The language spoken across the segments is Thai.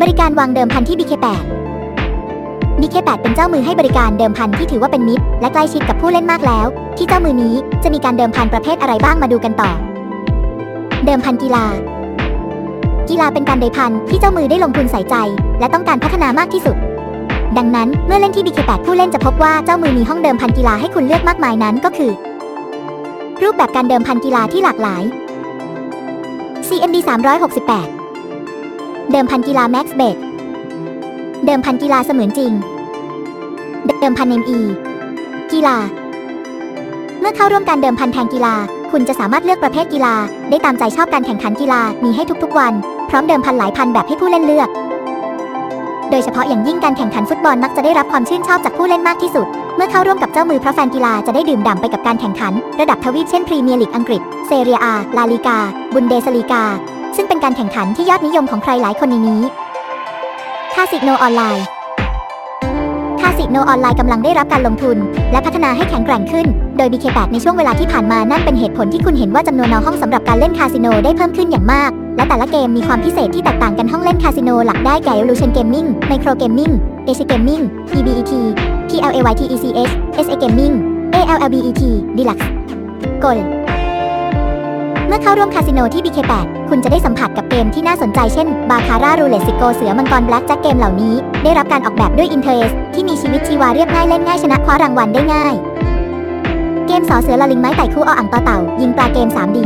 บริการวางเดิมพันที่ BK8 BK8 เป็นเจ้ามือให้บริการเดิมพันที่ถือว่าเป็นมิตร และใกล้ชิดกับผู้เล่นมากแล้ว ที่เจ้ามือนี้จะมีการเดิมพันประเภทอะไรบ้างมาดูกันต่อ เดิมพันกีฬา กีฬาเป็นการเดิมพันที่เจ้ามือได้ลงทุนใส่ใจ และต้องการพัฒนามากที่สุด ดังนั้นเมื่อเล่นที่ BK8 ผู้เล่นจะพบว่าเจ้ามือมีห้องเดิมพันกีฬาให้คุณเลือกมากมายนั้นก็คือ รูปแบบการเดิมพันกีฬาที่หลากหลาย CMD 368 เดิมพันกีฬา Max Bet เบดิมพันกีฬาเสมือนจริง เดิมพัน ME กีฬา เมื่อเข้าร่วมการเดิมพันแทงกีฬา คุณจะสามารถเลือกประเภทกีฬา ได้ตามใจชอบการแข่งขันกีฬา มีให้ทุกๆวัน พร้อมเดิมพันหลายพันแบบให้ผู้เล่นเลือก โดยเฉพาะอย่างยิ่งการแข่งขันฟุตบอลมักจะได้รับความชื่นชอบจากผู้เล่นมากที่สุด เมื่อเข้าร่วมกับเจ้ามือเพราะแฟนกีฬาจะได้ดื่มด่ำไปกับการแข่งขัน ระดับทวีปเช่นพรีเมียร์ลีกอังกฤษ เซเรียอา ลาลิกา บุนเดสลีกา ซึ่งเป็นการแข่งขันที่ยอดนิยมของใครหลายคนในนี้คาสิโนออนไลน์คาสิโนออนไลน์กำลังได้รับการลงทุน และพัฒนาให้แข็งแกร่งขึ้น โดย BK8 ในช่วงเวลาที่ผ่านมานั่นเป็นเหตุผลที่คุณเห็นว่าจำนวนนอห้องสำหรับการเล่นคาสิโนได้เพิ่มขึ้นอย่างมาก และแต่ละเกมมีความพิเศษที่แตกต่างกันห้องเล่นคาสิโนหลักได้แก่ Evolution Gaming Micro Gaming Asia Gaming PBET PLAYTECS SA Gaming ALLBET Deluxe Gold เมื่อเข้าร่วมคาสิโนที่ BK8 คุณจะได้สัมผัสกับเกมที่น่าสนใจเช่น บาคาร่ารูเล็ตซิโกเสือมังกรแบล็กแจ็คเกมเหล่านี้ ได้รับการออกแบบด้วยอินเทอร์เที่มีชีวิตชีวาเรียบง่ายเล่นง่ายชนะคว้ารางวัลได้ง่าย เกมสอเสือละลิงไม้ไต่คู่เอาอ่างต่อเต่า ยิงปลาเกม 3D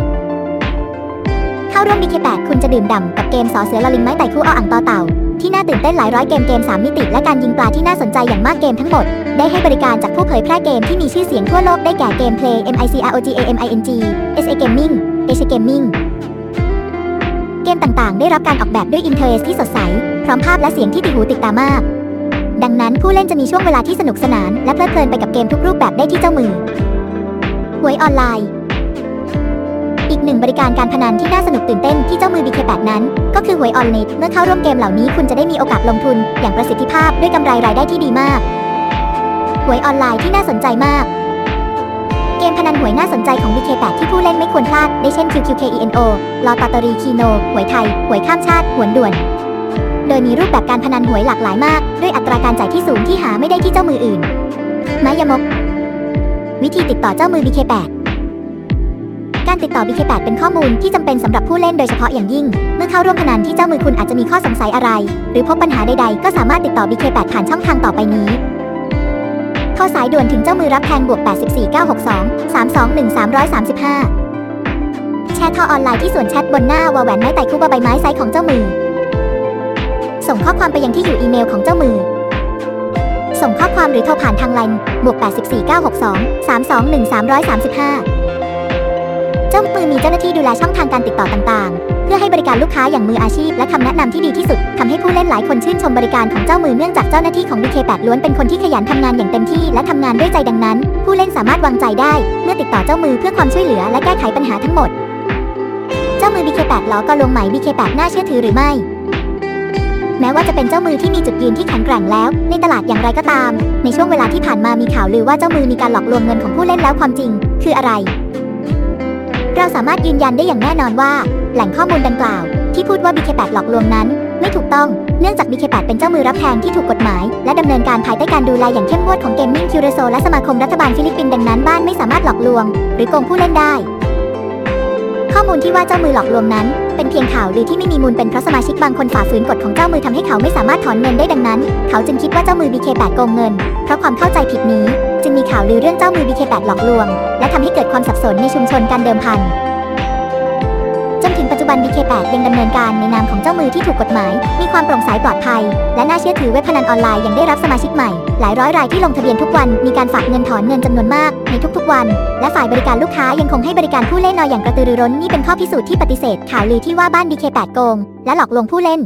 เข้าร่วม BK8 คุณจะดื่มด่ำกับเกมสอเสือละลิงไม้ไต่คู่เอาอ่างต่อเต่าที่น่าตื่นเต้นหลายร้อยเกมเกม 3 มิติ และการยิงปลาที่น่าสนใจอย่างมากเกมทั้งหมด ได้ให้บริการจากผู้เผยแพร่เกมที่มีชื่อเสียงทั่วโลกได้แก่เกม Play MICROGAMING SA Gaming Asia Gaming เกมต่างๆ ได้รับการออกแบบด้วยอินเทอร์เอที่สดใส พร้อมภาพและเสียงที่ติหูติดตามาก ดังนั้นผู้เล่นจะมีช่วงเวลาที่สนุกสนาน และเพลิดเพลินไปกับเกมทุกรูปแบบได้ที่เจ้ามือหวยออนไลน์ อีกหนึ่งบริการการพนันที่น่าสนุกตื่นเต้นที่เจ้ามือ BK8 นั้น ก็คือหวยออนไลน์เมื่อเข้าร่วมเกมเหล่านี้คุณจะได้มีโอกาสลงทุน อย่างประสิทธิภาพด้วยกำไรรายได้ที่ดีมากหวยออนไลน์ที่น่าสนใจมาก กมพนันหวยน่าสนใจของ BK8 ที่ผู้เล่นไม่ควรพลาด ได้เช่น QQKENO ลอตเตอรี่คีโน หวยไทย หวยข้ามชาติหวนด่วน โดยมีรูปแบบการพนันหวยหลากหลายมาก ด้วยอัตราการจ่ายที่สูงที่หาไม่ได้ที่เจ้ามืออื่น มายมก วิธีติดต่อเจ้ามือ BK8 การติดต่อ BK8 เป็นข้อมูลที่จำเป็นสำหรับผู้เล่นโดยเฉพาะอย่างยิ่ง เมื่อเข้าร่วมพนันที่เจ้ามือคุณอาจจะมีข้อสงสัยอะไร หรือพบปัญหาใดๆ ก็สามารถติดต่อ BK8 ผ่านช่องทางต่อไปนี้ข้ อสายด่วนถึงเจ้ามือรับแทงบวก 84962 321 335 แชททอออนไลน์ที่ส่วนแชทบนหน้าวาแหวนไม้ไต่คู่บใบไม้ไซส์ของเจ้ามือ ส่งข้อความไปยังที่อยู่อีเมลของเจ้ามือ ส่งข้อความหรือโทรผ่านทางไลน์บวก 84962 321 335 เจ้ามือมีเจ้าหน้าที่ดูแลช่องทางการติดต่อต่างๆ เพื่อให้บริการลูกค้าอย่างมืออาชีพ และคำแนะนำที่ดีที่สุดทำให้ผู้เล่นหลายคนชื่นชมบริการของเจ้ามือเนื่องจากเจ้าหน้าที่ของ BK8 ล้วนเป็นคนที่ขยันทำงานอย่างเต็มที่ และทำงานด้วยใจดังนั้น ผู้เล่นสามารถวางใจได้ เมื่อติดต่อเจ้ามือเพื่อความช่วยเหลือและแก้ไขปัญหาทั้งหมด เจ้ามือ BK8 ล้อกอลงไหม BK8 น่าเชื่อถือหรือไม่แม้ว่าจะเป็นเจ้ามือที่มีจุดยืนที่แข็งแกร่งแล้ว ในตลาดอย่างไรก็ตาม ในช่วงเวลาที่ผ่านมามีข่าวลือว่าเจ้ามือมีการหลอกลวงเงินของผู้เล่นแล้วความจริง คืออะไร เราสามารถยืนยันได้อย่างแน่นอนว่า แหล่งข้อมูลดังกล่าว ที่พูดว่า BK8 หลอกลวงนั้น ไม่ถูกต้อง เนื่องจาก BK8 เป็นเจ้ามือรับแทนที่ถูกกฎหมาย และดำเนินการภายใต้การดูแลอย่างเข้มงวดของ Gaming c u r a s o และสมาคมรัฐบาลฟิลิปปินส์ดังนั้นบ้านไม่สามารถหลอกลวง หรือโกงผู้เล่นได้ ข้อมูลที่ว่าเจ้ามือหลอกลวงนั้น เป็นเพียงข่าวลือที่ไม่มีมูลเป็นเพราะสมาชิกบางคนฝ่าฝืนกฎของเจ้ามือทำให้เขาไม่สามารถถอนเงินได้ดังนั้น เขาจึงคิดว่าเจ้ามือ BK8 โกงเงิน เพราะความเข้าใจผิดนี้ จึงมีข่าวลือเรื่องเจ้ามือ BK8 หลอกลวง และทำให้เกิดความสับสนในชุมชนการเดิมพัน จุบัน BK8 ยังดำเนินการในนามของเจ้ามือที่ถูกกฎหมาย มีความโปร่งใสปลอดภัย และน่าเชื่อถือเว็บพนันออนไลน์ยังได้รับสมาชิกใหม่ หลายร้อยรายที่ลงทะเบียนทุกวัน มีการฝากเงินถอนเงินจำนวนมากในทุกๆวัน และฝ่ายบริการลูกค้ายังคงให้บริการผู้เล่นนอยอย่างกระตือรือร้นนี่เป็นข้อพิสูจน์ที่ปฏิเสธข่าวลือที่ว่าบ้าน BK8 โกงและหลอกลวงผู้เล่น